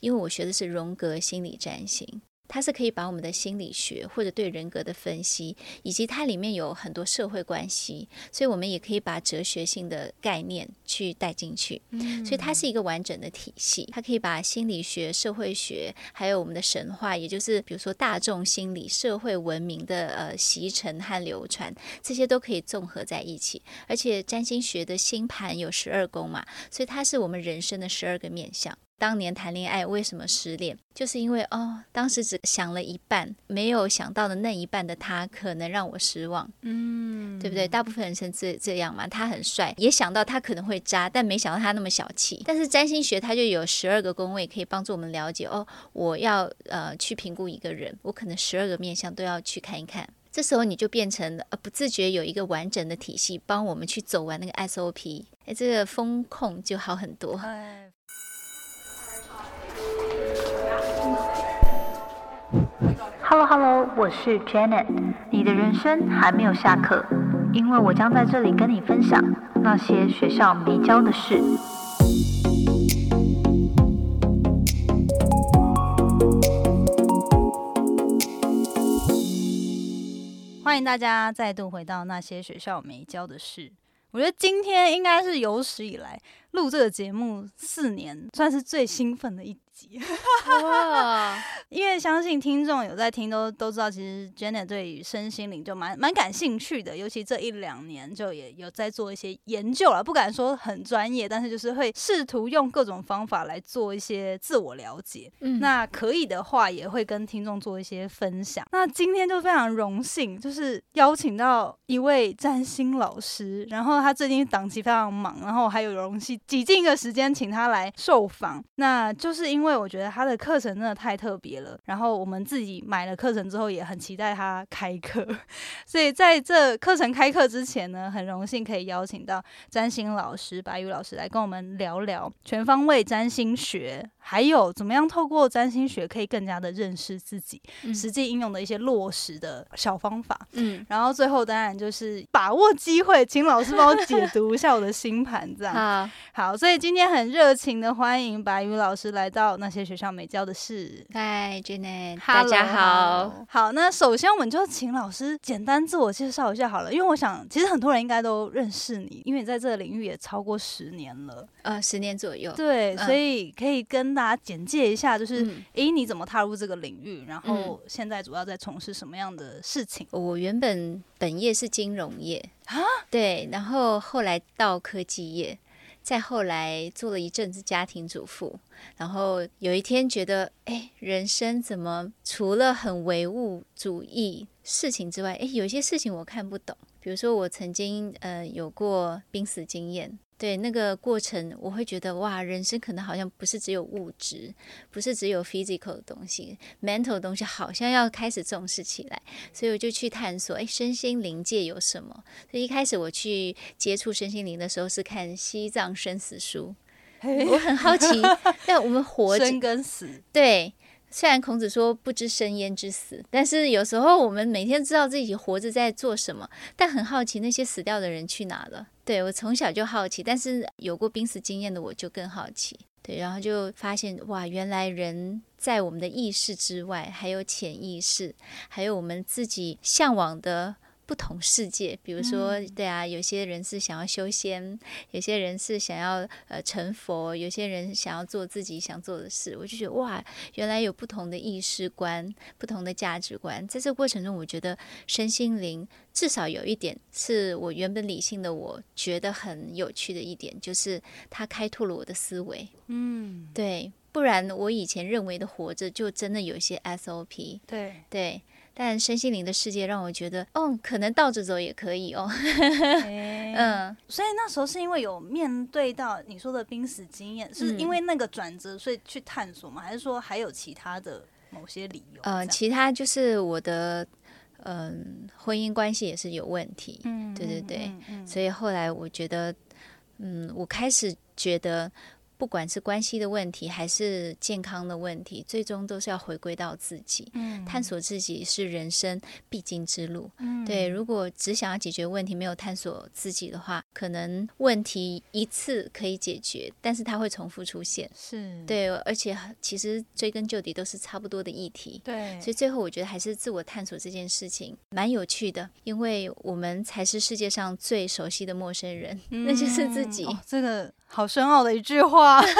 因为我学的是荣格心理占星。它是可以把我们的心理学或者对人格的分析，以及它里面有很多社会关系，所以我们也可以把哲学性的概念去带进去。嗯，所以它是一个完整的体系，它可以把心理学、社会学，还有我们的神话，也就是比如说大众心理、社会文明的呃习成和流传，这些都可以综合在一起。而且占星学的星盘有十二宫嘛，所以它是我们人生的十二个面相。当年谈恋爱为什么失恋？就是因为哦，当时只想了一半，没有想到的那一半的他可能让我失望，嗯，对不对？大部分人是这这样嘛。他很帅，也想到他可能会渣，但没想到他那么小气。但是占星学它就有十二个宫位，可以帮助我们了解哦，我要呃去评估一个人，我可能十二个面相都要去看一看。这时候你就变成呃不自觉有一个完整的体系帮我们去走完那个 SOP，哎，这个风控就好很多。Hello Hello，我是 Janet。你的人生还没有下课，因为我将在这里跟你分享那些学校没教的事。欢迎大家再度回到那些学校没教的事。我觉得今天应该是有史以来录这个节目四年，算是最兴奋的一。哇！因为相信听众有在听，都都知道，其实 Jenna 对于身心灵就蛮蛮感兴趣的，尤其这一两年就也有在做一些研究了。不敢说很专业，但是就是会试图用各种方法来做一些自我了解。嗯，那可以的话，也会跟听众做一些分享。那今天就非常荣幸，就是邀请到一位占星老师，然后他最近档期非常忙，然后还有荣幸挤进一个时间请他来受访。那就是因为。我觉得他的课程真的太特别了，然后我们自己买了课程之后也很期待他开课，所以在这课程开课之前呢，很荣幸可以邀请到占星老师白宇老师来跟我们聊聊全方位占星学。还有怎么样透过占星学可以更加的认识自己，实际应用的一些落实的小方法。嗯，然后最后当然就是把握机会，请老师帮我解读一下我的星盘，这样。好，所以今天很热情的欢迎白宇老师来到那些学校没教的事。嗨，Janet，大家好。好，那首先我们就请老师简单自我介绍一下好了，因为我想其实很多人应该都认识你，因为你在这个领域也超过十年了，呃，十年左右。对，所以可以跟大家简介一下，就是，哎，你怎么踏入这个领域？然后现在主要在从事什么样的事情？我原本本业是金融业啊，对，然后后来到科技业，再后来做了一阵子家庭主妇，然后有一天觉得，哎，人生怎么除了很唯物主义事情之外，哎，有些事情我看不懂。比如说，我曾经呃有过濒死经验。对那个过程，我会觉得哇，人生可能好像不是只有物质，不是只有 physical 的东西，mental 的东西好像要开始重视起来，所以我就去探索，哎，身心灵界有什么？所以一开始我去接触身心灵的时候，是看《西藏生死书》，我很好奇，但我们活生跟死，对。虽然孔子说不知生焉知死，但是有时候我们每天知道自己活着在做什么，但很好奇那些死掉的人去哪了。对我从小就好奇，但是有过濒死经验的我就更好奇。对，然后就发现哇，原来人在我们的意识之外，还有潜意识，还有我们自己向往的。不同世界，比如说，对啊，有些人是想要修仙，有些人是想要呃成佛，有些人想要做自己想做的事。我就觉得哇，原来有不同的意识观，不同的价值观。在这个过程中，我觉得身心灵至少有一点是我原本理性的我觉得很有趣的一点，就是它开拓了我的思维。嗯，对，不然我以前认为的活着就真的有一些 SOP。对对。但身心灵的世界让我觉得，哦，可能倒着走也可以哦。嗯，所以那时候是因为有面对到你说的濒死经验，是因为那个转折，所以去探索吗？还是说还有其他的某些理由？呃，其他就是我的嗯婚姻关系也是有问题。嗯，对对对。所以后来我觉得，嗯，我开始觉得。不管是关系的问题还是健康的问题，最终都是要回归到自己，嗯探索自己是人生必经之路。嗯对，如果只想要解决问题，没有探索自己的话，可能问题一次可以解决，但是它会重复出现。是，对，而且其实追根究底都是差不多的议题。对，所以最后，我觉得还是自我探索这件事情蛮有趣的，因为我们才是世界上最熟悉的陌生人，那就是自己。这个好深奥的一句话。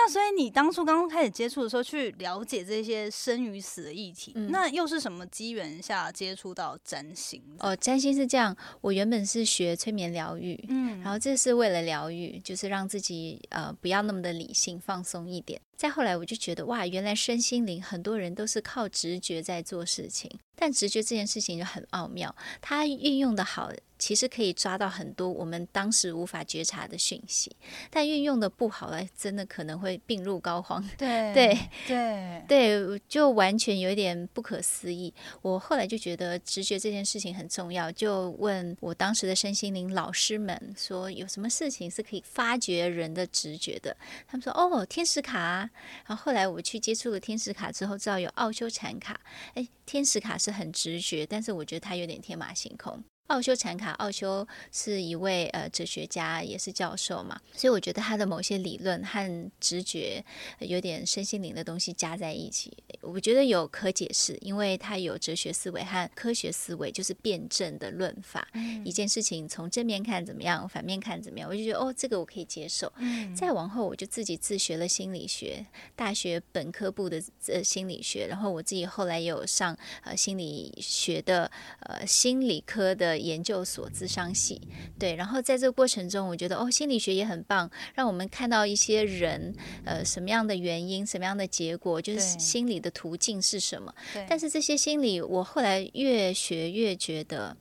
那所以你当初刚刚开始接触的时候，去了解这些生与死的议题，嗯那又是什么机缘下接触到占星？哦，占星是这样，我原本是学催眠疗愈，嗯然后这是为了疗愈，就是让自己呃不要那么的理性，放松一点。再后来我就觉得哇，原来身心灵很多人都是靠直觉在做事情，但直觉这件事情就很奥妙，它运用的好，其实可以抓到很多我们当时无法觉察的讯息，但运用的不好了，真的可能会病入膏肓。对对对对，就完全有一点不可思议。我后来就觉得直觉这件事情很重要，就问我当时的身心灵老师们说，有什么事情是可以发掘人的直觉的？他们说，哦，天使卡、啊。然后后来我去接触了天使卡之后，知道有奥修禅卡。哎，天使卡是很直觉，但是我觉得它有点天马行空。奥修禅卡，奥修是一位呃哲学家，也是教授嘛，所以我觉得他的某些理论和直觉呃有点身心灵的东西加在一起，我觉得有可解释，因为他有哲学思维和科学思维，就是辩证的论法。一件事情从正面看怎么样，反面看怎么样，我就觉得哦，这个我可以接受。嗯再往后，我就自己自学了心理学，大学本科部的呃心理学，然后我自己后来也有上呃心理学的呃心理科的研究所智商系，对，然后在这个过程中，我觉得哦，心理学也很棒，让我们看到一些人呃什么样的原因，什么样的结果，就是心理的途径是什么。对，但是这些心理，我后来越学越觉得。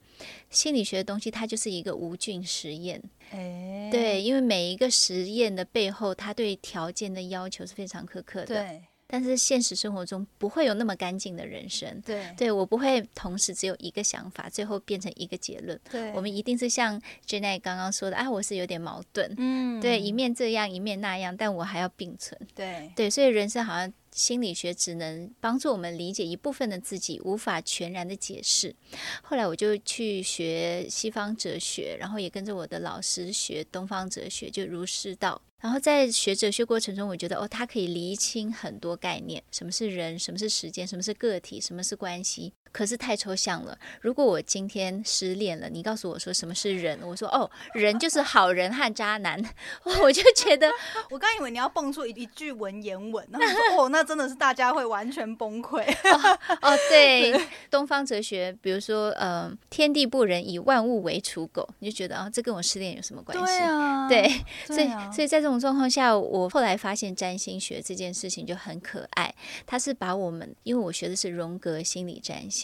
心理学的东西，它就是一个无菌实验，哎对，因为每一个实验的背后，它对条件的要求是非常苛刻的。，对但是现实生活中不会有那么干净的人生。对对我不会同时只有一个想法，最后变成一个结论。对，我们一定是像 j e n 刚刚说的啊，我是有点矛盾，嗯对，一面这样，一面那样，但我还要并存。对对，所以人生好像心理学只能帮助我们理解一部分的自己，无法全然的解释。后来我就去学西方哲学，然后也跟着我的老师学东方哲学，就儒释道。然后在学哲学过程中，我觉得哦，它可以厘清很多概念，什么是人，什么是时间，什么是个体，什么是关系。可是太抽象了。如果我今天失恋了，你告诉我说什么是人，我说哦，人就是好人和渣男，我就觉得我刚以为你要蹦出一一句文言文，然后我说哦，那真的是大家会完全崩溃。哦，对，东方哲学，比如说，呃，天地不仁，以万物为刍狗，你就觉得啊，这跟我失恋有什么关系？对啊，对所以，啊所以在这种状况下，我后来发现占星学这件事情就很可爱，它是把我们，因为我学的是荣格心理占星。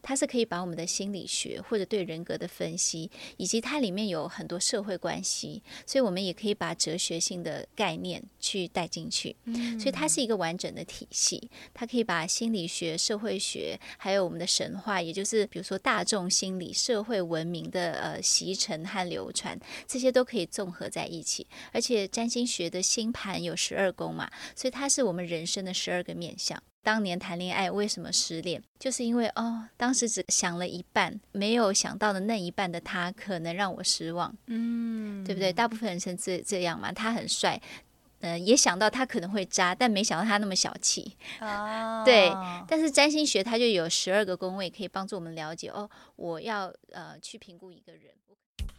它是可以把我们的心理学或者对人格的分析，以及它里面有很多社会关系，所以我们也可以把哲学性的概念去带进去。嗯所以它是一个完整的体系，它可以把心理学、社会学，还有我们的神话，也就是比如说大众心理、社会文明的呃习成和流传，这些都可以综合在一起。而且占星学的星盘有十二宫嘛，所以它是我们人生的十二个面相。当年谈恋爱为什么失恋？就是因为哦，当时只想了一半，没有想到的那一半的他可能让我失望，嗯，对不对？大部分人是这这样嘛，他很帅，呃，也想到他可能会渣，但没想到他那么小气。啊，对但是占星学它就有十二个宫位，可以帮助我们了解哦，我要呃去评估一个人。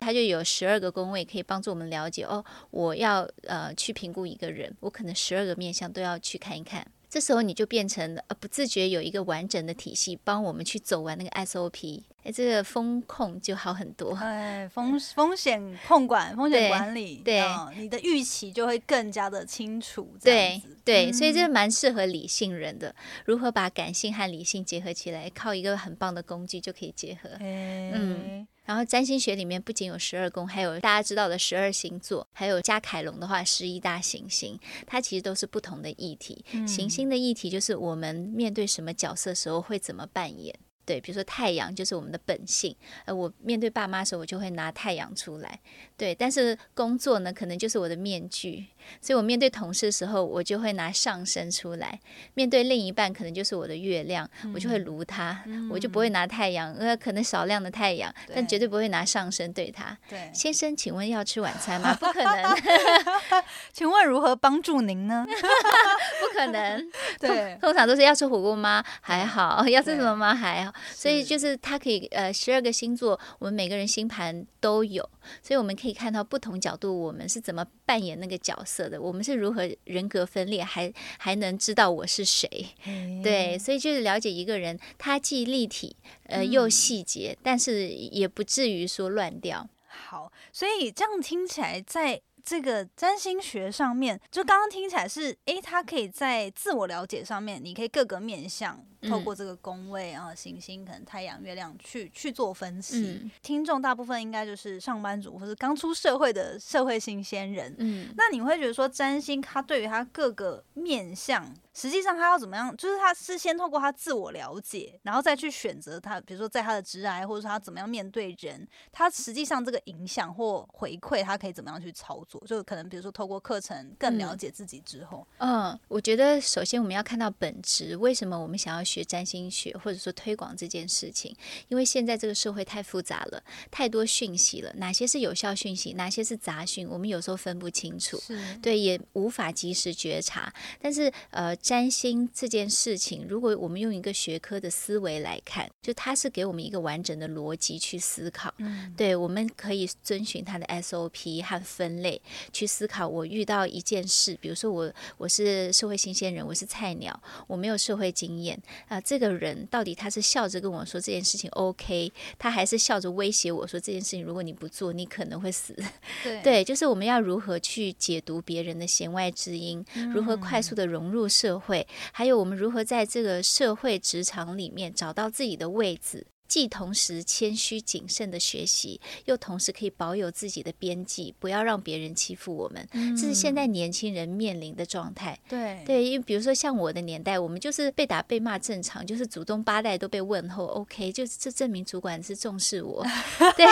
它就有十二个宫位，可以帮助我们了解哦，我要呃去评估一个人，我可能十二个面相都要去看一看。这时候你就变成呃不自觉有一个完整的体系，帮我们去走完那个 SOP。哎，这个风控就好很多。哎，风 风险控管、风险管理，对嗯你的预期就会更加的清楚。对对，所以这嗯蛮适合理性人的。如何把感性和理性结合起来，靠一个很棒的工具就可以结合。嗯嗯，然后占星学里面不仅有十二宫，还有大家知道的十二星座，还有加凯龙的话十一大行星，它其实都是不同的议题。嗯行星的议题就是我们面对什么角色时候会怎么扮演。对，比如说太阳就是我们的本性，呃，我面对爸妈的时候，我就会拿太阳出来。对，但是工作呢，可能就是我的面具，所以我面对同事的时候，我就会拿上升出来；面对另一半，可能就是我的月亮，我就会炉他，我就不会拿太阳，呃，可能少量的太阳，但绝对不会拿上升对他。对，先生，请问要吃晚餐吗？不可能 请问如何帮助您呢？不可能。对，通常都是要吃火锅吗？还好。要吃什么吗？还好。所以就是他可以呃，十二个星座，我们每个人星盘都有，所以我们可以看到不同角度，我们是怎么扮演那个角色的，我们是如何人格分裂，还还能知道我是谁。对，所以就是了解一个人，他既立体呃又细节，但是也不至于说乱掉。好，所以这样听起来，在这个占星学上面，就刚刚听起来是，诶，他可以在自我了解上面，你可以各个面向，透嗯过这个宫位啊、行星，可能太阳、月亮去去做分析。嗯听众大部分应该就是上班族或是刚出社会的社会新鲜人。嗯，那你会觉得说，占星它对于它各个面相，实际上它要怎么样？就是它是先透过他自我了解，然后再去选择他，比如说在他的职涯，或者说他怎么样面对人，他实际上这个影响或回馈，他可以怎么样去操作？就可能比如说透过课程更了嗯解自己之后，嗯，我觉得首先我们要看到本质，为什么我们想要学占星学，或者说推广这件事情？因为现在这个社会太复杂了，太多讯息了，哪些是有效讯息，哪些是杂讯，我们有时候分不清楚。对，也无法及时觉察。但是，呃，占星这件事情，如果我们用一个学科的思维来看，就它是给我们一个完整的逻辑去思考。嗯对，我们可以遵循它的 SOP 和分类去思考。我遇到一件事，比如说我我是社会新鲜人，我是菜鸟，我没有社会经验啊、这个人到底他是笑着跟我说这件事情 OK，他还是笑着威胁我说这件事情如果你不做，你可能会死。对 对，就是我们要如何去解读别人的弦外之音，如何快速的融入社会，还有我们如何在这个社会职场里面找到自己的位置。既同时谦虚谨慎的学习，又同时可以保有自己的边际，不要让别人欺负我们，这是现在年轻人面临的状态。对。对，因为比如说像我的年代，我们就是被打被骂正常，就是祖宗八代都被问候，OK，就是这证明主管是重视我。对，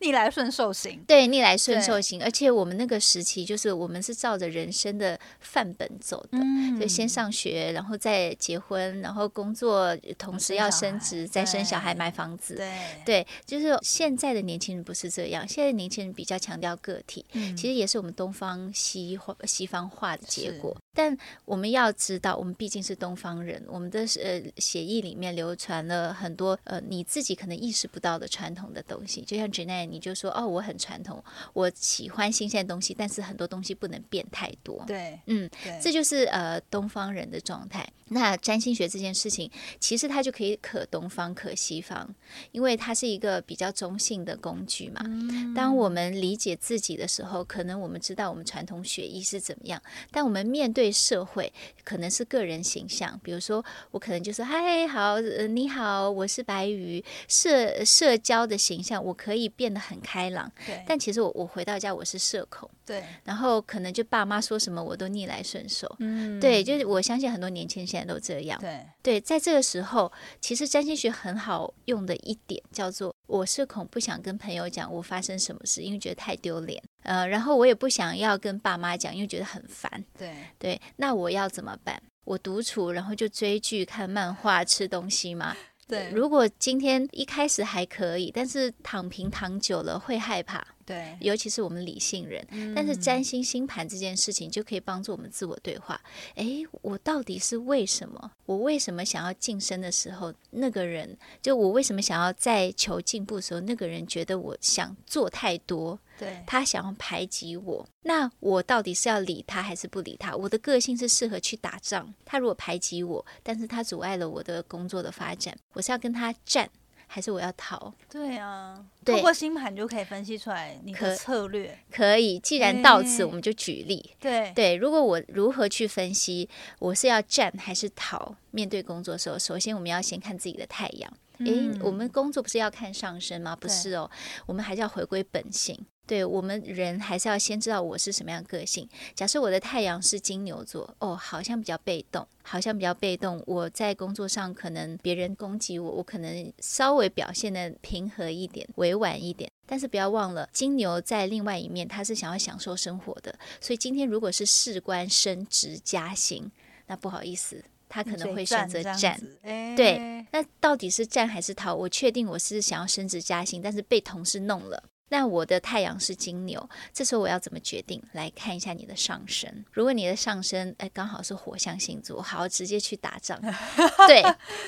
逆来顺受型，对，逆来顺受型，而且我们那个时期就是我们是照着人生的范本走的，嗯所以先上学，然后再结婚，然后工作，同时要升职，再生小孩、买房子。对对，就是现在的年轻人不是这样，现在年轻人比较强调个体，嗯其实也是我们东方西西方化的结果。但我们要知道，我们毕竟是东方人，我们的呃血液里面流传了很多呃你自己可能意识不到的传统的东西。就像 j a n e 你就说哦，我很传统，我喜欢新鲜东西，但是很多东西不能变太多。对嗯，对，这就是呃东方人的状态。那占星学这件事情，其实它就可以可东方可西方，因为它是一个比较中性的工具嘛。当我们理解自己的时候，可能我们知道我们传统血艺是怎么样，但我们面对社会，可能是个人形象。比如说，我可能就是嗨好，呃你好，我是白鱼，社社交的形象，我可以变得很开朗，对但其实我我回到家我是社恐，对然后可能就爸妈说什么我都逆来顺受。嗯对，就是我相信很多年轻人现在都这样。对对，在这个时候，其实占星学很好用的一点叫做，我社恐不想跟朋友讲我发生什么事，因为觉得太丢脸。呃，然后我也不想要跟爸妈讲，因为觉得很烦。对对，那我要怎么办？我独处，然后就追剧、看漫画、吃东西嘛。对，如果今天一开始还可以，但是躺平躺久了会害怕，对，尤其是我们理性人。但是占星星盘这件事情就可以帮助我们自我对话。诶，我到底是为什么？我为什么想要晋升的时候，那个人就我为什么想要在求进步的时候，那个人觉得我想做太多，对他想要排挤我，那我到底是要理他还是不理他？我的个性是适合去打仗，他如果排挤我，但是他阻碍了我的工作的发展，我是要跟他战。还是我要逃？对啊，对透过星盘就可以分析出来你可的策略。可以，既然到此，哎我们就举例。对对，如果我如何去分析我是要战还是逃？面对工作的时候，首先我们要先看自己的太阳。诶，嗯我们工作不是要看上升吗？不是哦，我们还是要回归本性。对我们人还是要先知道我是什么样个性。假设我的太阳是金牛座，哦，好像比较被动，好像比较被动。我在工作上可能别人攻击我，我可能稍微表现的平和一点、委婉一点。但是不要忘了，金牛在另外一面，他是想要享受生活的。所以今天如果是事关升职加薪，那不好意思，他可能会选择战。哎对，那到底是战还是逃？我确定我是想要升职加薪，但是被同事弄了。那我的太阳是金牛，这时候我要怎么决定？来看一下你的上升。如果你的上升哎刚好是火象星座，好，直接去打仗，对，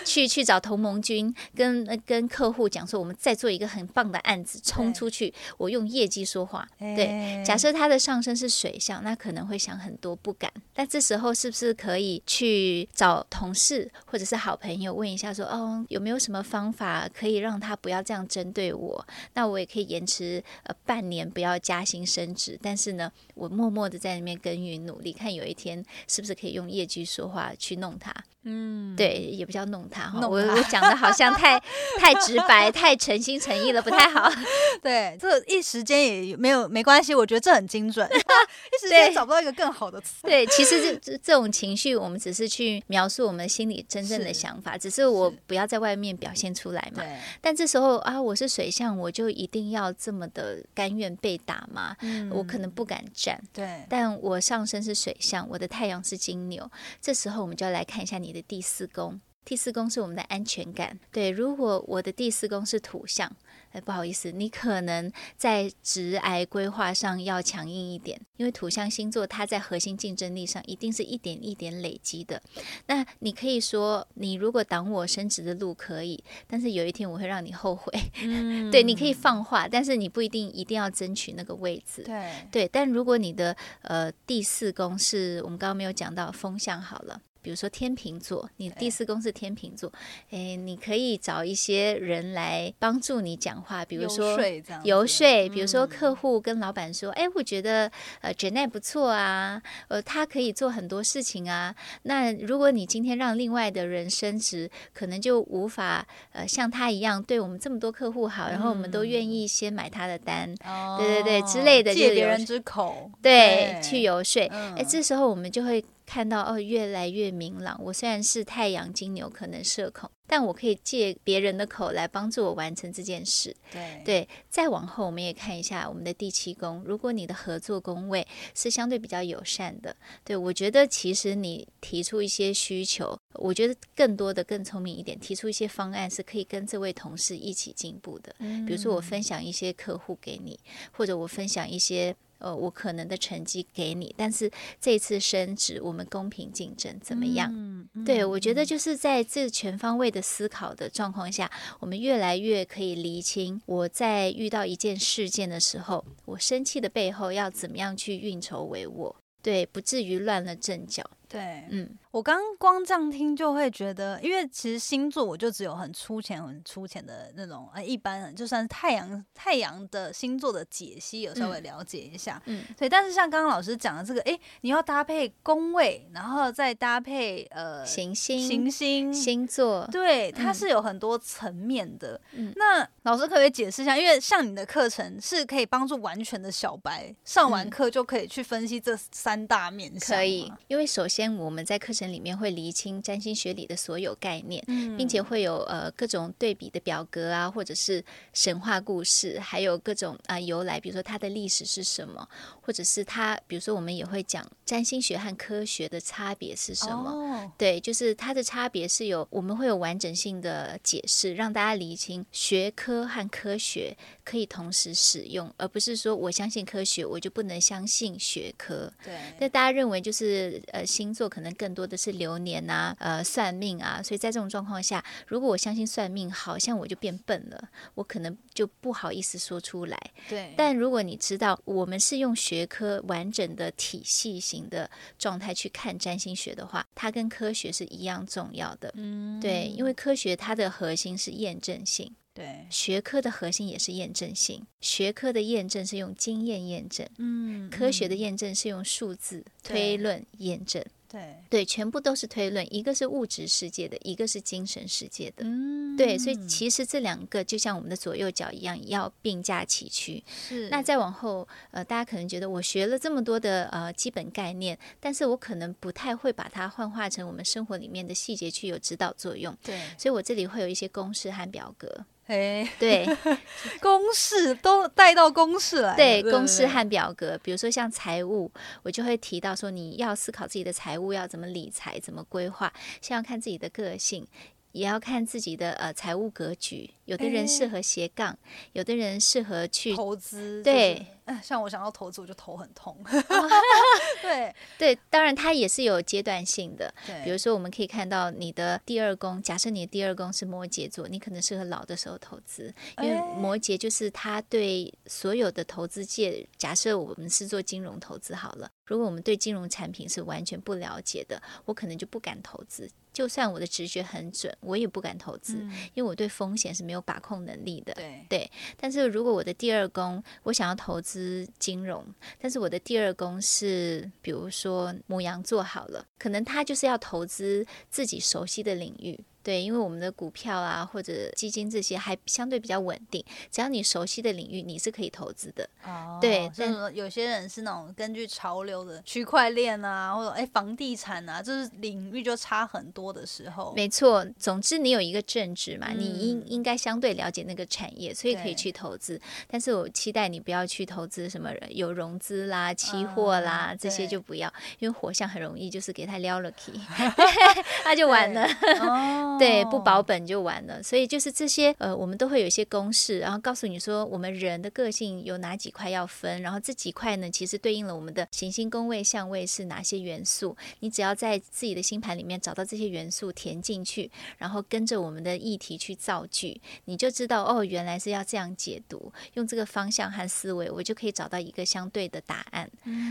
去去找同盟军，跟呃跟客户讲说，我们再做一个很棒的案子，冲出去，我用业绩说话。对，哎假设他的上升是水象，那可能会想很多，不敢。那这时候是不是可以去找同事或者是好朋友问一下说，哦，有没有什么方法可以让他不要这样针对我？那我也可以延迟呃半年不要加薪升职，但是呢，我默默的在那边耕耘努力，看有一天是不是可以用业绩说话去弄他。嗯，对，也不叫弄他哈，我我讲的好像太太直白、太诚心诚意了，不太好。对，这一时间也没有没关系，我觉得这很精准，一时间对找不到一个更好的词。对，其实这这这种情绪，我们只是去描述我们心里真正的想法，只是我不要在外面表现出来嘛。对，但这时候啊，我是水象，我就一定要这么的甘愿被打吗？嗯我可能不敢站。对，但我上身是水象，我的太阳是金牛，这时候我们就要来看一下你的第四宫。第四宫是我们的安全感。对，如果我的第四宫是土象，哎，不好意思，你可能在直癌规划上要强硬一点，因为土象星座它在核心竞争力上一定是一点一点累积的。那你可以说，你如果挡我升职的路可以，但是有一天我会让你后悔。嗯 对，你可以放话，但是你不一定一定要争取那个位置。对，对，但如果你的呃第四宫是我们刚刚没有讲到风向好了。比如说天秤座，你第四宫是天秤座，诶，你可以找一些人来帮助你讲话，比如游说游说，比如说嗯客户跟老板说，哎、我觉得呃 Janet 不错啊，呃，他可以做很多事情啊。那如果你今天让另外的人升职，可能就无法呃像他一样对我们这么多客户好，然后我们都愿意先买他的单，哦。对对对之类的借别人之口，对，去游说。哎、嗯这时候我们就会看到哦，越来越明朗。我虽然是太阳金牛，可能社恐，但我可以借别人的口来帮助我完成这件事。对对，再往后我们也看一下我们的第七宫。如果你的合作宫位是相对比较友善的，对我觉得其实你提出一些需求，我觉得更多的更聪明一点，提出一些方案是可以跟这位同事一起进步的。比如说我分享一些客户给你，或者我分享一些。呃，我可能的成绩给你，但是这次升职，我们公平竞争怎么样？嗯对，我觉得就是在这全方位的思考的状况下，我们越来越可以厘清，我在遇到一件事件的时候，我生气的背后要怎么样去运筹帷幄，对，不至于乱了阵脚。对，嗯，我刚光这样听就会觉得，因为其实星座我就只有很粗浅、很粗浅的那种，呃，一般人就算是太阳太阳的星座的解析，有稍微了解一下。嗯，对。但是像刚刚老师讲的这个，哎，你要搭配宫位，然后再搭配呃行星、行星。星座，对，它嗯是有很多层面的。嗯那老师可不可以解释一下？因为像你的课程是可以帮助完全的小白上完嗯课就可以去分析这三大面向可以，因为首先我们在课程里面会厘清占星学里的所有概念，嗯并且会有呃各种对比的表格啊，或者是神话故事，还有各种啊、由来，比如说它的历史是什么，或者是它，比如说我们也会讲占星学和科学的差别是什么。哦对，就是它的差别是有，我们会有完整性的解释，让大家厘清学科和科学可以同时使用，而不是说我相信科学，我就不能相信学科。对，那大家认为就是呃星座可能更多的是流年啊，呃算命啊，所以在这种状况下，如果我相信算命，好像我就变笨了，我可能就不好意思说出来。对，但如果你知道我们是用学科完整的体系型的状态去看占星学的话，它跟科学是一样重要的。嗯对，因为科学它的核心是验证性。对，学科的核心也是验证性，学科的验证是用经验验证，嗯科学的嗯验证是用数字对推论验证。对，对，全部都是推论，一个是物质世界的，一个是精神世界的。嗯对，所以其实这两个就像我们的左右脚一样，要并驾齐驱。是那再往后，呃，大家可能觉得我学了这么多的呃基本概念，但是我可能不太会把它幻化成我们生活里面的细节去有指导作用，对，所以我这里会有一些公式和表格。哎，对 公式都带到公式来，对，公式和表格，比如说像财务，我就会提到说你要思考自己的财务要怎么理财，怎么规划，先要看自己的个性。也要看自己的呃财务格局，有的人适合斜杠，有的人适合去投资，对就是，哎像我想要投资，我就头很痛，对对，当然它也是有阶段性的。对，比如说，我们可以看到你的第二宫，假设你的第二宫是摩羯座，你可能适合老的时候投资，因为哎摩羯就是他对所有的投资界，假设我们是做金融投资好了，如果我们对金融产品是完全不了解的，我可能就不敢投资。就算我的直觉很准，我也不敢投资，嗯因为我对风险是没有把控能力的。对对，但是如果我的第二宫我想要投资金融，但是我的第二宫是比如说母羊座好了，可能他就是要投资自己熟悉的领域。对，因为我们的股票啊或者基金这些还相对比较稳定，只要你熟悉的领域，你是可以投资的。哦对但就是有些人是那种根据潮流的区块链啊，或者哎房地产啊，就是领域就差很多的时候，没错，总之你有一个正职嘛，你应嗯应该相对了解那个产业，所以可以去投资。但是我期待你不要去投资什么有融资啦、期货啦、嗯这些就不要，因为火象很容易就是给他撩了 key，他 就完了。哦对，不保本就完了。所以就是这些，呃，我们都会有一些公式，然后告诉你说，我们人的个性有哪几块要分，然后这几块呢，其实对应了我们的行星宫位、相位是哪些元素。你只要在自己的星盘里面找到这些元素填进去，然后跟着我们的议题去造句，你就知道哦，原来是要这样解读，用这个方向和思维，我就可以找到一个相对的答案。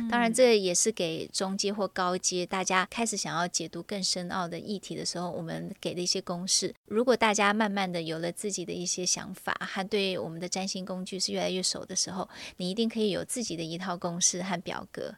当然，这也是给中阶或高阶大家开始想要解读更深奥的议题的时候，我们给的一一些公式。如果大家慢慢的有了自己的一些想法，和对我们的占星工具是越来越熟的时候，你一定可以有自己的一套公式和表格。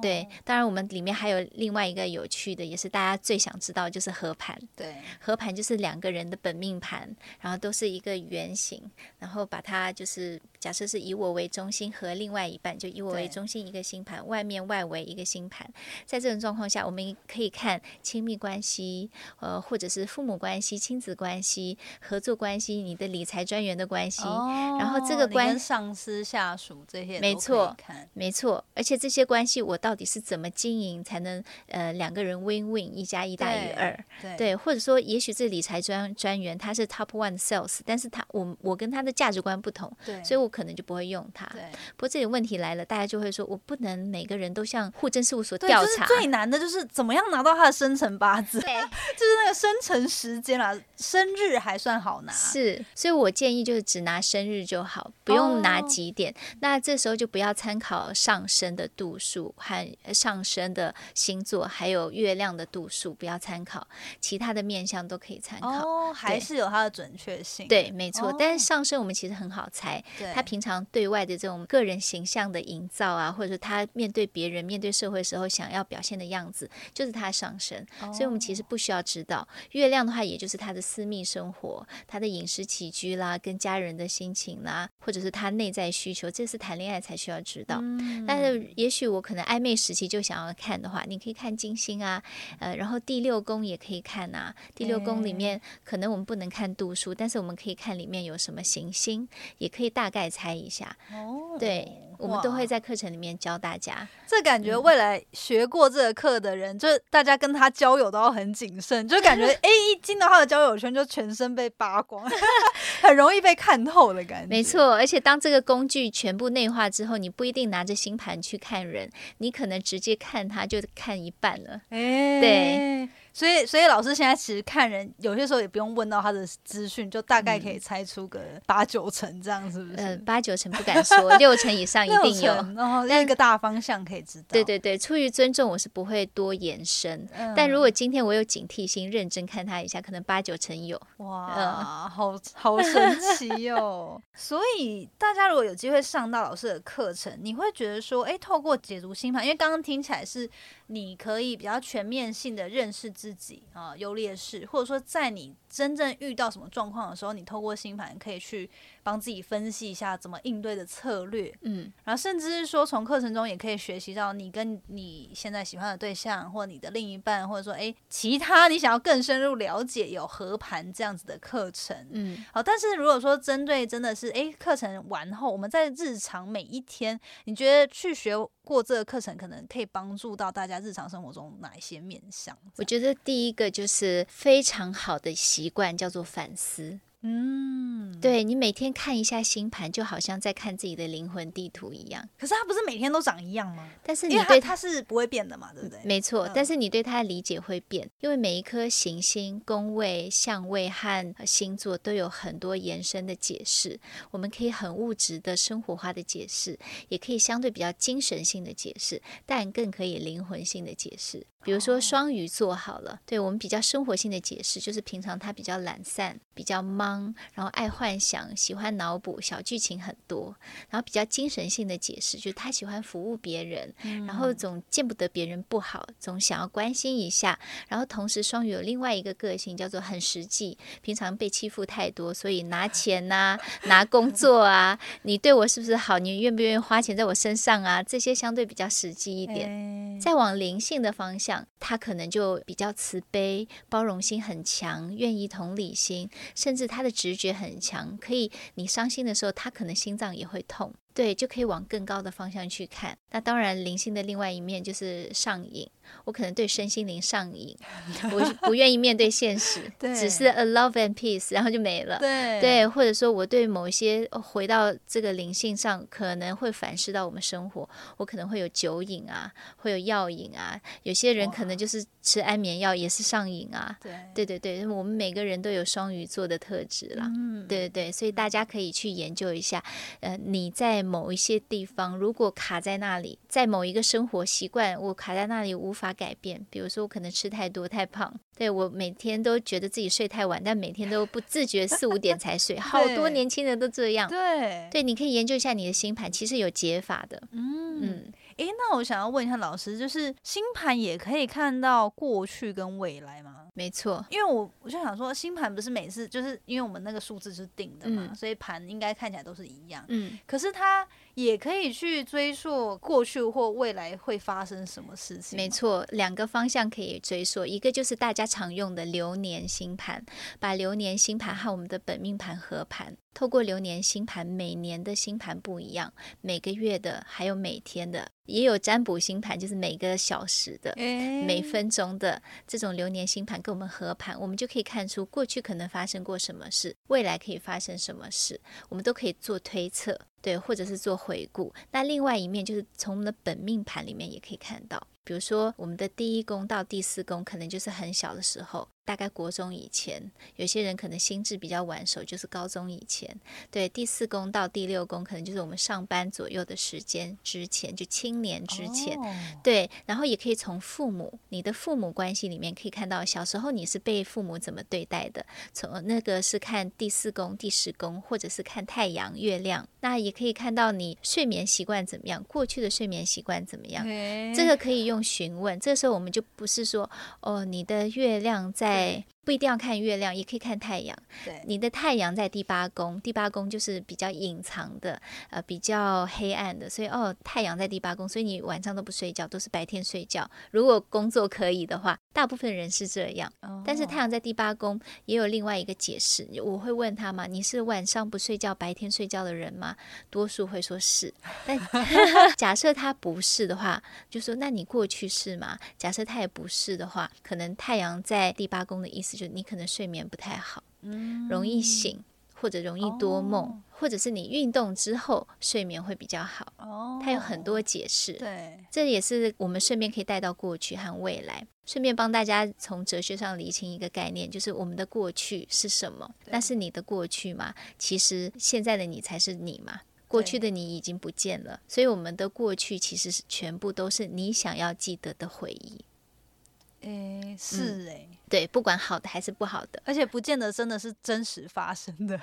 对，当然我们里面还有另外一个有趣的，也是大家最想知道，就是合盘。对合盘就是两个人的本命盘，然后都是一个圆形，然后把它就是假设是以我为中心和另外一半，就以我为中心一个星盘，外面外围一个星盘。在这种状况下，我们可以看亲密关系，呃，或者是父母关系、亲子关系、合作关系、你的理财专员的关系。哦然后这个关上司、下属这些没错没错，而且这些关系我到底是怎么经营，才能呃两个人 win win 一加一大于二？对对，或者说，也许这理财专专员他是 top one sales，但是他我我跟他的价值观不同，对，所以我可能就不会用他。对不过这里问题来了，大家就会说，我不能每个人都向户政事务所对，调就是查。最难的就是怎么样拿到他的生辰八字，对就是那个生辰时间啦，生日还算好拿，是，所以我建议就是只拿生日就好，不用拿哦几点。那这时候就不要参考上升的度数和上升的星座，还有月亮的度数，不要参考，其他的面相都可以参考。哦，还是有它的准确性，对，没错。但哦是上升我们其实很好猜，对，他平常对外的这种个人形象的营造啊，或者是他面对别人、面对社会时候想要表现的样子，就是他上升。所以我们其实不需要知道月亮的话，也就是他的私密生活、他的饮食起居啦、跟家人的心情啦，或者是他内在需求，这是谈恋爱才需要知道。嗯但是也许我可能暧昧时期就想要看的话，你可以看金星啊，呃，然后第六宫也可以看啊。第六宫里面可能我们不能看度数，但是我们可以看里面有什么行星，也可以大概猜一下。哦，对，我们都会在课程里面教大家。这感觉嗯未来学过这个课的人，就是大家跟他交友都要很谨慎，就感觉 哎、一进到他的交友圈就全身被扒光，很容易被看透的感觉。没，错，而且当这个工具全部内化之后，你不一定拿着星盘去看人，你可能直接看他就看一半了。哎、对，所以所以老师现在其实看人，有些时候也不用问到他的资讯，就大概可以猜出个八九成这样，是不是？呃，八九成不敢说，六成以上一定有。然后一个大方向可以知道。对对对，出于尊重，我是不会多延伸。但如果今天我有警惕心，认真看他一下，可能八九成有。哇，好好神奇哦！所以大家如果有机会上到老师的课程，你会觉得说，哎，透过解读星盘，因为刚刚听起来是你可以比较全面性的认识自自己啊，优劣势，或者说在你真正遇到什么状况的时候，你透过星盘可以去帮自己分析一下怎么应对的策略。嗯，然后甚至是说从课程中也可以学习到你跟你现在喜欢的对象，或你的另一半，或者说哎其他你想要更深入了解有合盘这样子的课程。嗯，好，但是如果说针对真的是哎课程完后，我们在日常每一天，你觉得去学过这个课程，可能可以帮助到大家日常生活中哪一些面向？我觉得第一个就是非常好的习惯，叫做反思。嗯，对你每天看一下星盘，就好像在看自己的灵魂地图一样。可是它不是每天都长一样吗？但是你对它是不会变的嘛，对不对？没错，但是你对它的理解会变，因为每一颗行星、宫位、相位和星座都有很多延伸的解释。我们可以很物质的生活化的解释，也可以相对比较精神性的解释，但更可以灵魂性的解释。比如说双鱼座好了，对我们比较生活性的解释，就是平常他比较懒散，比较忙，然后爱幻想，喜欢脑补，小剧情很多。然后比较精神性的解释，就是他喜欢服务别人，然后总见不得别人不好，总想要关心一下。然后同时双鱼有另外一个个性，叫做很实际，平常被欺负太多，所以拿钱呐，拿工作啊，你对我是不是好？你愿不愿意花钱在我身上啊？这些相对比较实际一点。再往灵性的方向。他可能就比较慈悲，包容心很强，愿意同理心，甚至他的直觉很强，可以你伤心的时候，他可能心脏也会痛。对，就可以往更高的方向去看。那当然，灵性的另外一面就是上瘾。我可能对身心灵上瘾，我 不愿意面对现实，只是 a love and peace，然后就没了。对对，或者说我对某一些回到这个灵性上，可能会反噬到我们生活。我可能会有酒瘾啊，会有药瘾啊。有些人可能就是吃安眠药也是上瘾啊。对对对对，我们每个人都有双鱼座的特质啦。嗯，对对对，所以大家可以去研究一下。呃，你在。某一些地方，如果卡在那里，在某一个生活习惯，我卡在那里无法改变。比如说，我可能吃太多、太胖，对我每天都觉得自己睡太晚，但每天都不自觉四五点才睡。好多年轻人都这样。对对，你可以研究一下你的星盘，其实有解法的。嗯嗯。哎，那我想要问一下老师，就是星盘也可以看到过去跟未来吗？没错，因为我我就想说，星盘不是每次就是因为我们那个数字是定的嘛，所以盘应该看起来都是一样。嗯，可是它也可以去追溯过去或未来会发生什么事情。没错，两个方向可以追溯，一个就是大家常用的流年星盘，把流年星盘和我们的本命盘合盘。透过流年星盘，每年的星盘不一样，每个月的，还有每天的，也有占卜星盘，就是每个小时的、每分钟的这种流年星盘跟我们合盘，我们就可以看出过去可能发生过什么事，未来可以发生什么事，我们都可以做推测，对，或者是做回顾。那另外一面就是从我们的本命盘里面也可以看到，比如说我们的第一宫到第四宫，可能就是很小的时候。大概国中以前，有些人可能心智比较晚熟，就是高中以前。对，第四宫到第六宫，可能就是我们上班左右的时间之前，就青年之前。对，然后也可以从父母，你的父母关系里面可以看到，小时候你是被父母怎么对待的。从那个是看第四宫、第十宫，或者是看太阳、月亮。那也可以看到你睡眠习惯怎么样，过去的睡眠习惯怎么样。这个可以用询问。这时候我们就不是说，哦，你的月亮在。对。不一定要看月亮，也可以看太阳。对，你的太阳在第八宫，第八宫就是比较隐藏的，呃，比较黑暗的。所以哦，太阳在第八宫，所以你晚上都不睡觉，都是白天睡觉。如果工作可以的话，大部分人是这样。但是太阳在第八宫也有另外一个解释，我会问他嘛，你是晚上不睡觉，白天睡觉的人吗？多数会说是。但 假设他不是的话，就说那你过去是吗？假设他也不是的话，可能太阳在第八宫的意思。就你可能睡眠不太好，容易醒或者容易多梦，或者是你运动之后睡眠会比较好。哦，它有很多解释。对，这也是我们顺便可以带到过去和未来，顺便帮大家从哲学上理清一个概念，就是我们的过去是什么？那是你的过去吗？其实现在的你才是你嘛。过去的你已经不见了，所以我们的过去其实是全部都是你想要记得的回忆。诶，是诶，对，不管好的还是不好的，而且不见得真的是真实发生的，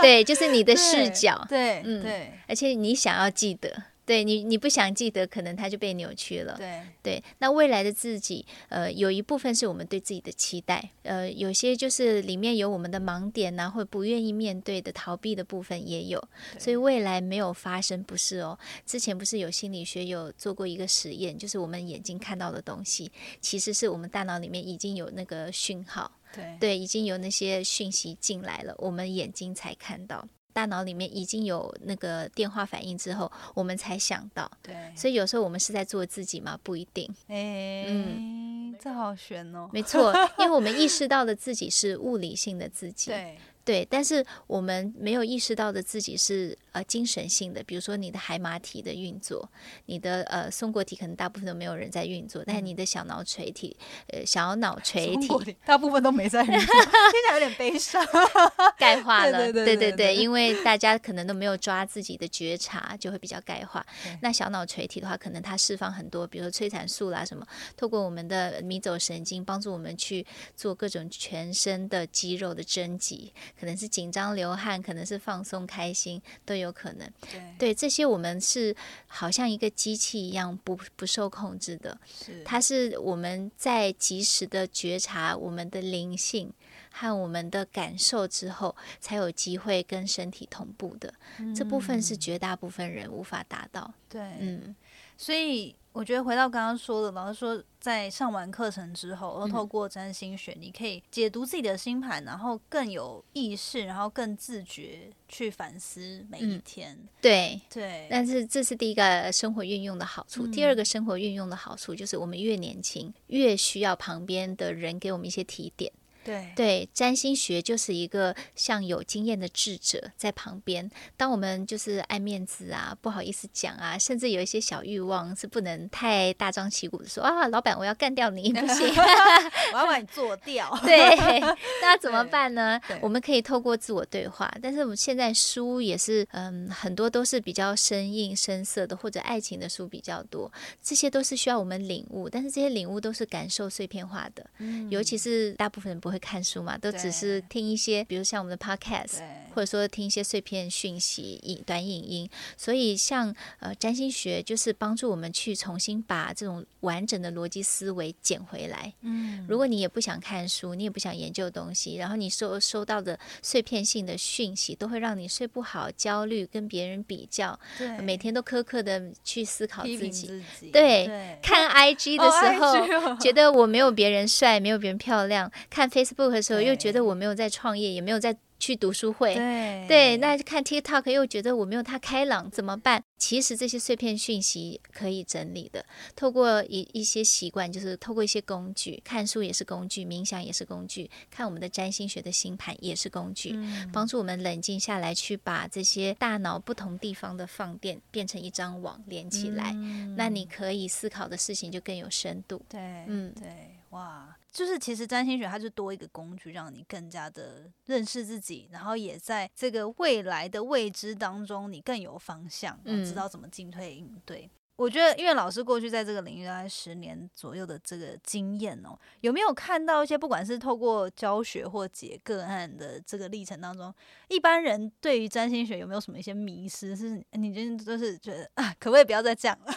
对，就是你的视角，对，嗯对，而且你想要记得，对你你不想记得，可能它就被扭曲了。对，对，那未来的自己，呃，有一部分是我们对自己的期待，呃，有些就是里面有我们的盲点呐、或不愿意面对的逃避的部分也有，所以未来没有发生，不是哦。之前不是有心理学有做过一个实验，就是我们眼睛看到的东西，其实是我们大脑里面已经有那个讯号，对，对，已经有那些讯息进来了，我们眼睛才看到。大脑里面已经有那个电话反应之后，我们才想到。对，所以有时候我们是在做自己吗？不一定。嗯，这好悬哦，没错，因为我们意识到的自己是物理性的自己，对，对但是我们没有意识到的自己是呃精神性的，比如说你的海马体的运作，你的呃松果体可能大部分都没有人在运作，但是你的小脑垂体，呃小脑垂体大部分都没在运作，听起来有点悲伤。钙化了，对对对对对因为 大家可能都没有抓自己的觉察，就会比较钙化。那小脑垂体的话，可能它释放很多，比如说催产素啦什么，透过我们的迷走神经，帮助我们去做各种全身的肌肉的征集，可能是紧张流汗，可能是放松开心，都有可能。对，对这些，我们是好像一个机器一样不不受控制的，是，它是我们在及时的觉察我们的灵性和我们的感受之后，才有机会跟身体同步的。这部分是绝大部分人无法达到。对，嗯，所以我觉得回到刚刚说的，老师说在上完课程之后，嗯然后透过占星学，你可以解读自己的星盘，然后更有意识，然后更自觉去反思每一嗯天。对。对，但是这是第一个生活运用的好处。嗯第二个生活运用的好处就是，我们越年轻，越需要旁边的人给我们一些提点。对，对，占星学就是一个像有经验的智者在旁边。当我们就是爱面子啊，不好意思讲啊，甚至有一些小欲望是不能太大张旗鼓的说啊，老板我要干掉你，不行。我要把你做掉。对，那怎么办呢？我们可以透过自我对话，但是我们现在书也是，嗯，很多都是比较生硬、生涩的，或者爱情的书比较多，这些都是需要我们领悟，但是这些领悟都是感受碎片化的，尤其是大部分人不会看书嘛，都只是听一些，比如像我们的 podcast，或者说听一些碎片讯息、影短影音，所以像呃占星学就是帮助我们去重新把这种完整的逻辑思维捡回来。嗯，如果你也不想看书，你也不想研究东西，然后你收收到的碎片性的讯息，都会让你睡不好、焦虑，跟别人比较，对。每天都苛刻的去思考自己。自己，对对，看 IG 的哦时候，哦。觉得我没有别人帅，没有别人漂亮；看 Facebook 的时候，又觉得我没有在创业，也没有在去读书会。对对，那看 TikTok 又觉得我没有他开朗，怎么办？其实这些碎片讯息可以整理的，透过一一些习惯，就是透过一些工具，看书也是工具，冥想也是工具，看我们的占星学的星盘也是工具，嗯帮助我们冷静下来，去把这些大脑不同地方的放电变成一张网连起来，嗯那你可以思考的事情就更有深度。对，嗯对，哇，就是其实占星学它是多一个工具，让你更加的认识自己，然后也在这个未来的未知当中，你更有方向，然后知嗯道怎么进退应对。我觉得，因为老师过去在这个领域大概十年左右的这个经验哦，有没有看到一些不管是透过教学或解个案的这个历程当中，一般人对于占星学有没有什么一些迷失？是你真的就是觉得啊，可不可以不要再这样了？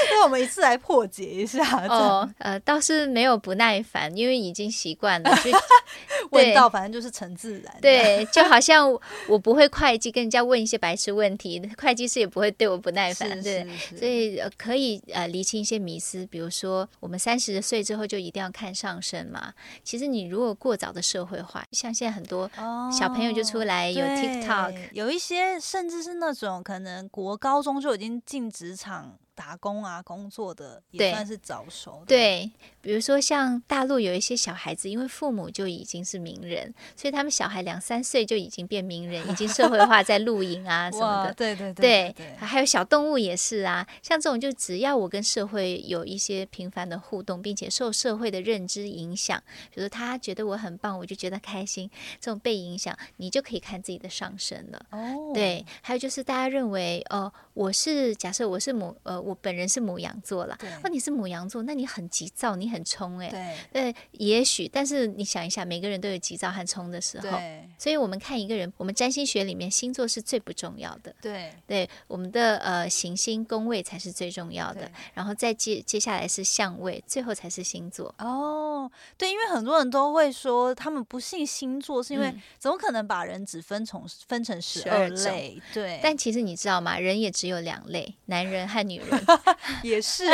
那我们一次来破解一下，哦，呃，倒是没有不耐烦，因为已经习惯了，就 对问到反正就是成自然。，对，就好像我不会会计，跟人家问一些白痴问题，会计师也不会对我不耐烦，是对。所以呃，可以呃厘清一些迷思，比如说我们三十岁之后就一定要看上升嘛。其实你如果过早的社会化，像现在很多小朋友就出来有 TikTok，有一些甚至是那种可能国高中就已经进职场打工啊、工作的，也算是早熟的。对，比如说像大陆有一些小孩子，因为父母就已经是名人，所以他们小孩两三岁就已经变名人，已经社会化，在露营啊 什么，的。对对对对，还有小动物也是啊，像这种就只要我跟社会有一些频繁的互动，并且受社会的认知影响，比如说他觉得我很棒，我就觉得开心，这种被影响，你就可以看自己的上升了。哦，对，还有就是大家认为，哦、我是假设我是母，呃，我本人是母羊座啦，那哦，你是母羊座，那你很急躁，你很冲、欸，对对，也许，但是你想一下，每个人都有急躁和冲的时候，对所以我们看一个人，我们占星学里面星座是最不重要的，对对，我们的呃行星宫位才是最重要的，然后再接接下来是相位，最后才是星座。哦，对，因为很多人都会说他们不信星座，是因为嗯怎么可能把人只分从分成十二类？对，但其实你知道吗？人也只有两类，男人和女人。也是，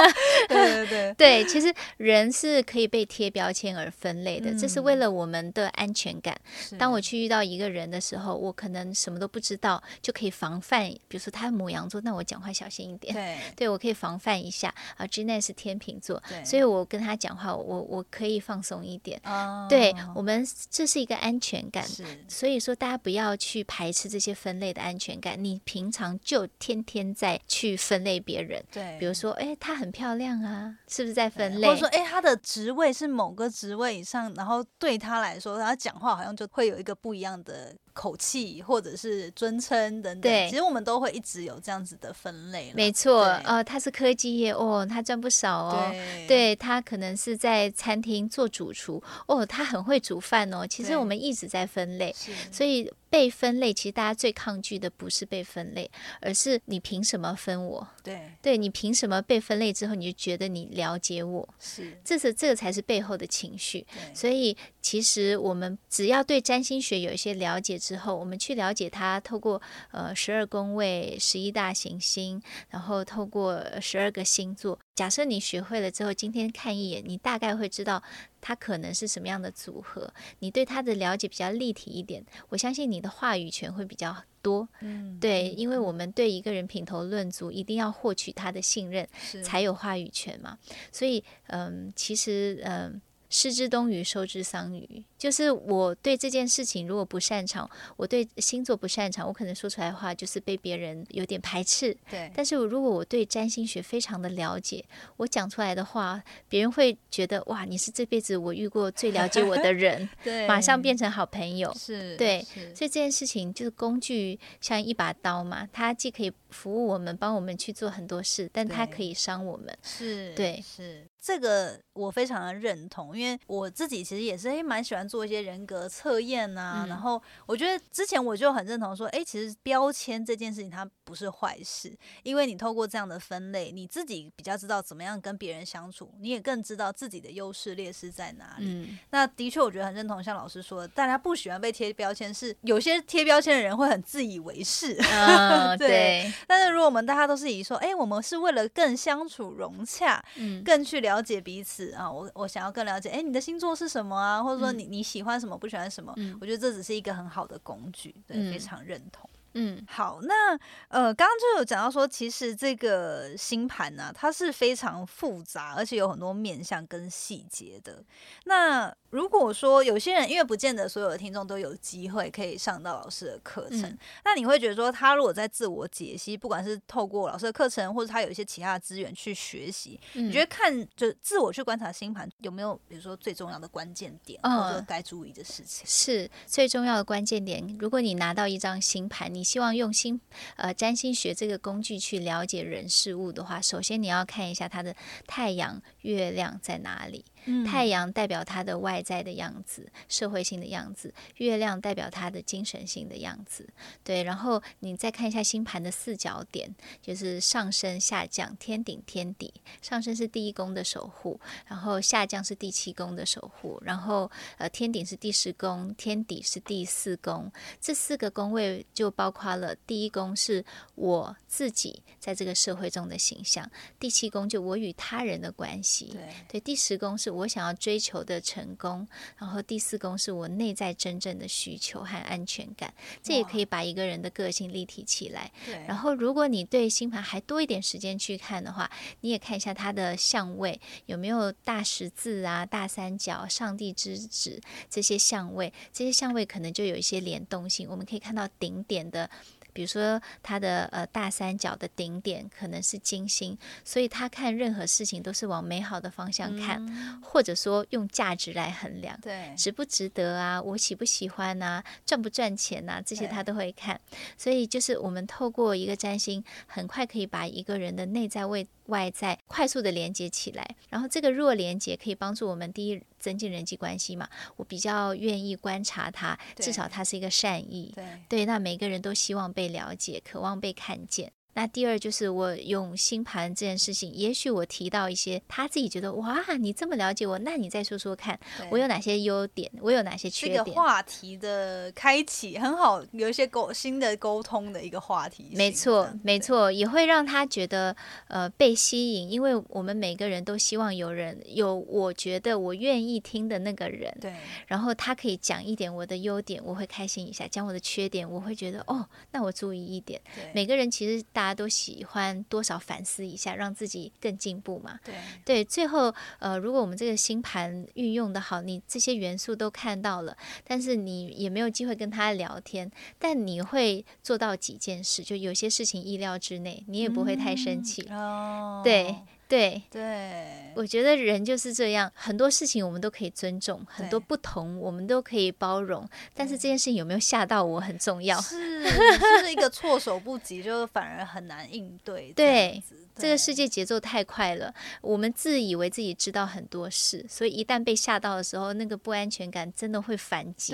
对对对，对，其实人是可以被贴标签而分类的，这是为嗯了我们的安全感。当我去遇到一个人的时候，我可能什么都不知道，就可以防范。比如说他母羊座，那我讲话小心一点。对 对，我可以防范一下啊。G 奈是天秤座，所以我跟他讲话，我我可以放松一点。啊对我们，这是一个安全感。是所以说，大家不要去排斥这些分类的安全感。你平常就天天在去分类别人，对，比如说，哎，她很漂亮啊，是不是在分类？或者说，哎、她的职位是某个职位以上，然后对她来说，她讲话好像就会有一个不一样的口气，或者是尊称等等。其实我们都会一直有这样子的分类。没错，对呃，他是科技业哦，他赚不少哦。对对他可能是在餐厅做主厨哦，他很会煮饭哦。其实我们一直在分类，所以被分类，其实大家最抗拒的不是被分类，而是你凭什么分我？对对你凭什么被分类之后，你就觉得你了解我？是，这是这个才是背后的情绪。所以其实我们只要对占星学有一些了解之后，我们去了解它，透过呃十二宫位、十一大行星，然后透过十二个星座。假设你学会了之后，今天看一眼，你大概会知道它可能是什么样的组合。你对它的了解比较立体一点，我相信你的话语权会比较多。嗯，对，因为我们对一个人品头论足，一定要获取他的信任，才有话语权嘛。所以，嗯，其实，嗯。失之东隅，收之桑榆。就是我对这件事情如果不擅长，我对星座不擅长，我可能说出来的话就是被别人有点排斥。对，但是如果我对占星学非常的了解，我讲出来的话，别人会觉得哇，你是这辈子我遇过最了解我的人，对，马上变成好朋友。是，对所以这件事情就是工具，像一把刀嘛，它既可以服务我们，帮我们去做很多事，但它可以伤我们。是，对是这个我非常的认同，因为我自己其实也是诶蛮喜欢做一些人格测验呐、嗯然后我觉得之前我就很认同说，诶，其实标签这件事情它不是坏事，因为你透过这样的分类，你自己比较知道怎么样跟别人相处，你也更知道自己的优势劣势在哪里。嗯，那的确，我觉得很认同，像老师说的，大家不喜欢被贴标签，是有些贴标签的人会很自以为是。嗯，对对，但是如果我们大家都是以说，哎、我们是为了更相处融洽，嗯，更去了解彼此啊，我我想要更了解，哎、你的星座是什么啊？或者说嗯你你喜欢什么，不喜欢什么？嗯我觉得这只是一个很好的工具，对，嗯非常认同。嗯，好，那呃，刚刚就有讲到说，其实这个星盘呢、它是非常复杂，而且有很多面向跟细节的。那如果说有些人，因为不见得所有的听众都有机会可以上到老师的课程，嗯那你会觉得说，他如果在自我解析，不管是透过老师的课程，或者他有一些其他的资源去学习，你你觉得看就自我去观察星盘有没有，比如说最重要的关键点，嗯或者该注意的事情？是最重要的关键点。如果你拿到一张星盘，你希望用心呃占星学这个工具去了解人事物的话，首先你要看一下它的太阳、月亮在哪里。嗯太阳代表它的外在的样子，社会性的样子；月亮代表它的精神性的样子。对，然后你再看一下星盘的四角点，就是上升、下降、天顶、天底。上升是第一宫的守护，然后下降是第七宫的守护，然后呃天顶是第十宫，天底是第四宫。这四个宫位就包括了第一宫是我自己在这个社会中的形象，第七宫就我与他人的关系。对对，第十宫是我想要追求的成功，然后第四宫是我内在真正的需求和安全感，这也可以把一个人的个性立体起来。对，然后，如果你对星盘还多一点时间去看的话，你也看一下它的相位有没有大十字啊、大三角、上帝之子这些相位，这些相位可能就有一些联动性。我们可以看到顶点的。比如说，他的呃大三角的顶点可能是金星，所以他看任何事情都是往美好的方向看，或者说用价值来衡量，对，值不值得啊，我喜不喜欢啊，赚不赚钱啊，这些他都会看。所以就是我们透过一个占星，很快可以把一个人的内在位。外在快速的连接起来，然后这个弱连接可以帮助我们第一增进人际关系嘛？我比较愿意观察他，至少他是一个善意。对对，那每个人都希望被被了解，渴望被看见。那第二就是我用星盘这件事情，也许我提到一些他自己觉得哇，你这么了解我，那你再说说看，我有哪些优点，我有哪些缺点？这个话题的开启很好，有一些沟新的沟通的一个话题。没错，没错，也会让他觉得呃被吸引，因为我们每个人都希望有人有我觉得我愿意听的那个人。对，然后他可以讲一点我的优点，我会开心一下；讲我的缺点，我会觉得哦，那我注意一点。每个人其实大。大家都喜欢多少反思一下，让自己更进步嘛？对对，最后呃，如果我们这个星盘运用的好，你这些元素都看到了，但是你也没有机会跟他聊天，但你会做到几件事，就有些事情意料之内，你也不会太生气。哦，对。对对，我觉得人就是这样，很多事情我们都可以尊重，很多不同我们都可以包容，但是这件事情有没有吓到我很重要。是，就是一个措手不及，就反而很难应对。对，这个世界节奏太快了，我们自以为自己知道很多事，所以一旦被吓到的时候，那个不安全感真的会反击。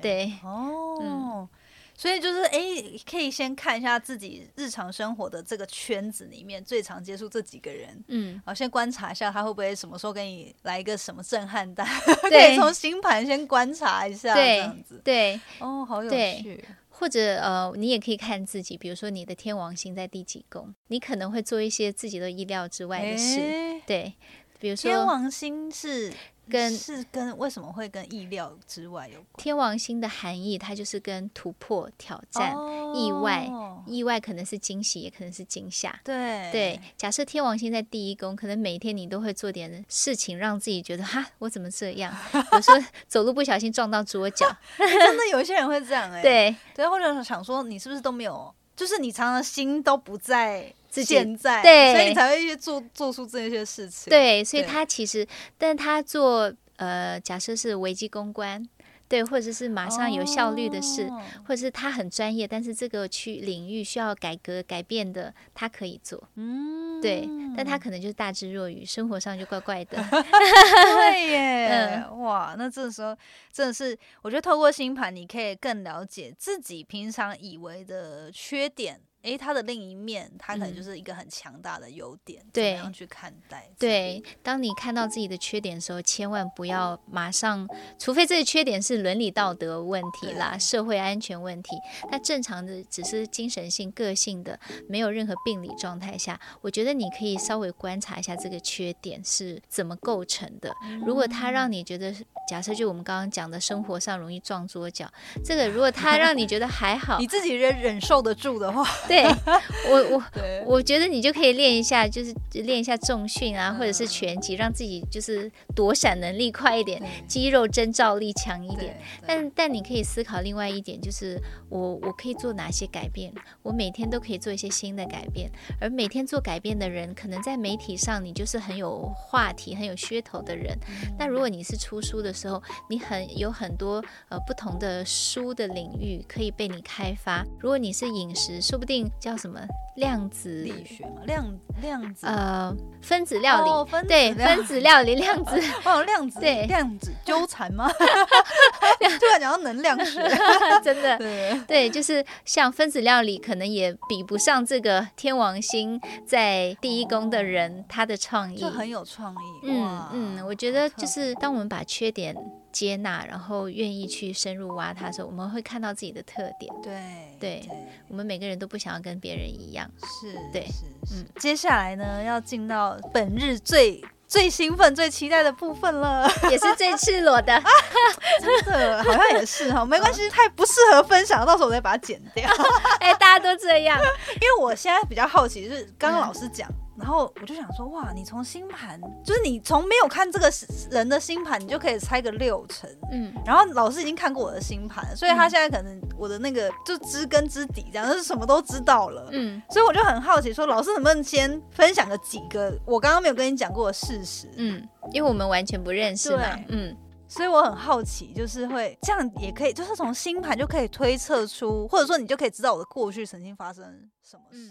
对，哦。所以就是哎，可以先看一下自己日常生活的这个圈子里面最常接触这几个人，嗯，好，先观察一下他会不会什么时候给你来一个什么震撼弹，可以从星盘先观察一下，这样子，对，哦，好有趣。或者呃，你也可以看自己，比如说你的天王星在第几宫，你可能会做一些自己的意料之外的事，对，比如说天王星是。跟是跟为什么会跟意料之外有关？天王星的含义，它就是跟突破、挑战、意外、意外可能是惊喜，也可能是惊吓。对对，假设天王星在第一宫，可能每天你都会做点事情，让自己觉得哈，我怎么这样？有时候走路不小心撞到桌角，真的有一些人会这样哎。对对，或者想说你是不是都没有，就是你常常心都不在。现在，对，所以你才会去做做出这些事情。对，所以他其实，但他做呃，假设是危机公关。对，或者是马上有效率的事，或者是他很专业，但是这个区领域需要改革改变的，他可以做。嗯，对，但他可能就是大智若愚，生活上就怪怪的。对耶，哇，那这时候真的是，我觉得透过星盘，你可以更了解自己平常以为的缺点。哎，他的另一面，他可能就是一个很强大的优点，怎么样去看待？对，当你看到自己的缺点的时候，千万不要马上，除非这个缺点是伦理道德问题啦、社会安全问题。那正常的只是精神性、个性的，没有任何病理状态下，我觉得你可以稍微观察一下这个缺点是怎么构成的。如果他让你觉得，假设就我们刚刚讲的生活上容易撞桌角，这个如果他让你觉得还好，你自己忍忍受得住的话。对我我 我觉得你就可以练一下，就是练一下重训啊，或者是拳击，让自己就是躲闪能力快一点，肌肉征兆力强一点。但但你可以思考另外一点，就是我我可以做哪些改变？我每天都可以做一些新的改变。而每天做改变的人，可能在媒体上你就是很有话题、很有噱头的人。那如果你是出书的时候，你很有很多呃不同的书的领域可以被你开发。如果你是饮食，说不定。叫什么量子力学嘛？量量子呃分子料理，对分子料理量子 哦量子 对量子纠缠吗？突然讲到能量学，真的对，就是像分子料理，可能也比不上这个天王星在第一宫的人他的创意，很有创意。嗯嗯，我觉得就是当我们把缺点。接纳，然后愿意去深入挖它的时候，我们会看到自己的特点。对，对，我们每个人都不想要跟别人一样。是，对，是，嗯。接下来呢，要进到本日最最兴奋、最期待的部分了，也是最赤裸的。真的好像也是哈，没关系，太不适合分享，到时候我再把它剪掉。哎，大家都这样，因为我现在比较好奇，就是刚刚老师讲。然后我就想说，哇，你从星盘，就是你从没有看这个人的星盘，你就可以猜个六成，嗯。然后老师已经看过我的星盘，所以他现在可能我的那个就知根知底，这样就是什么都知道了，嗯。所以我就很好奇，说老师能不能先分享个几个我刚刚没有跟你讲过的事实，嗯，因为我们完全不认识嘛，嗯。所以我很好奇，就是会这样也可以，就是从星盘就可以推测出，或者说你就可以知道我的过去曾经发生什么事。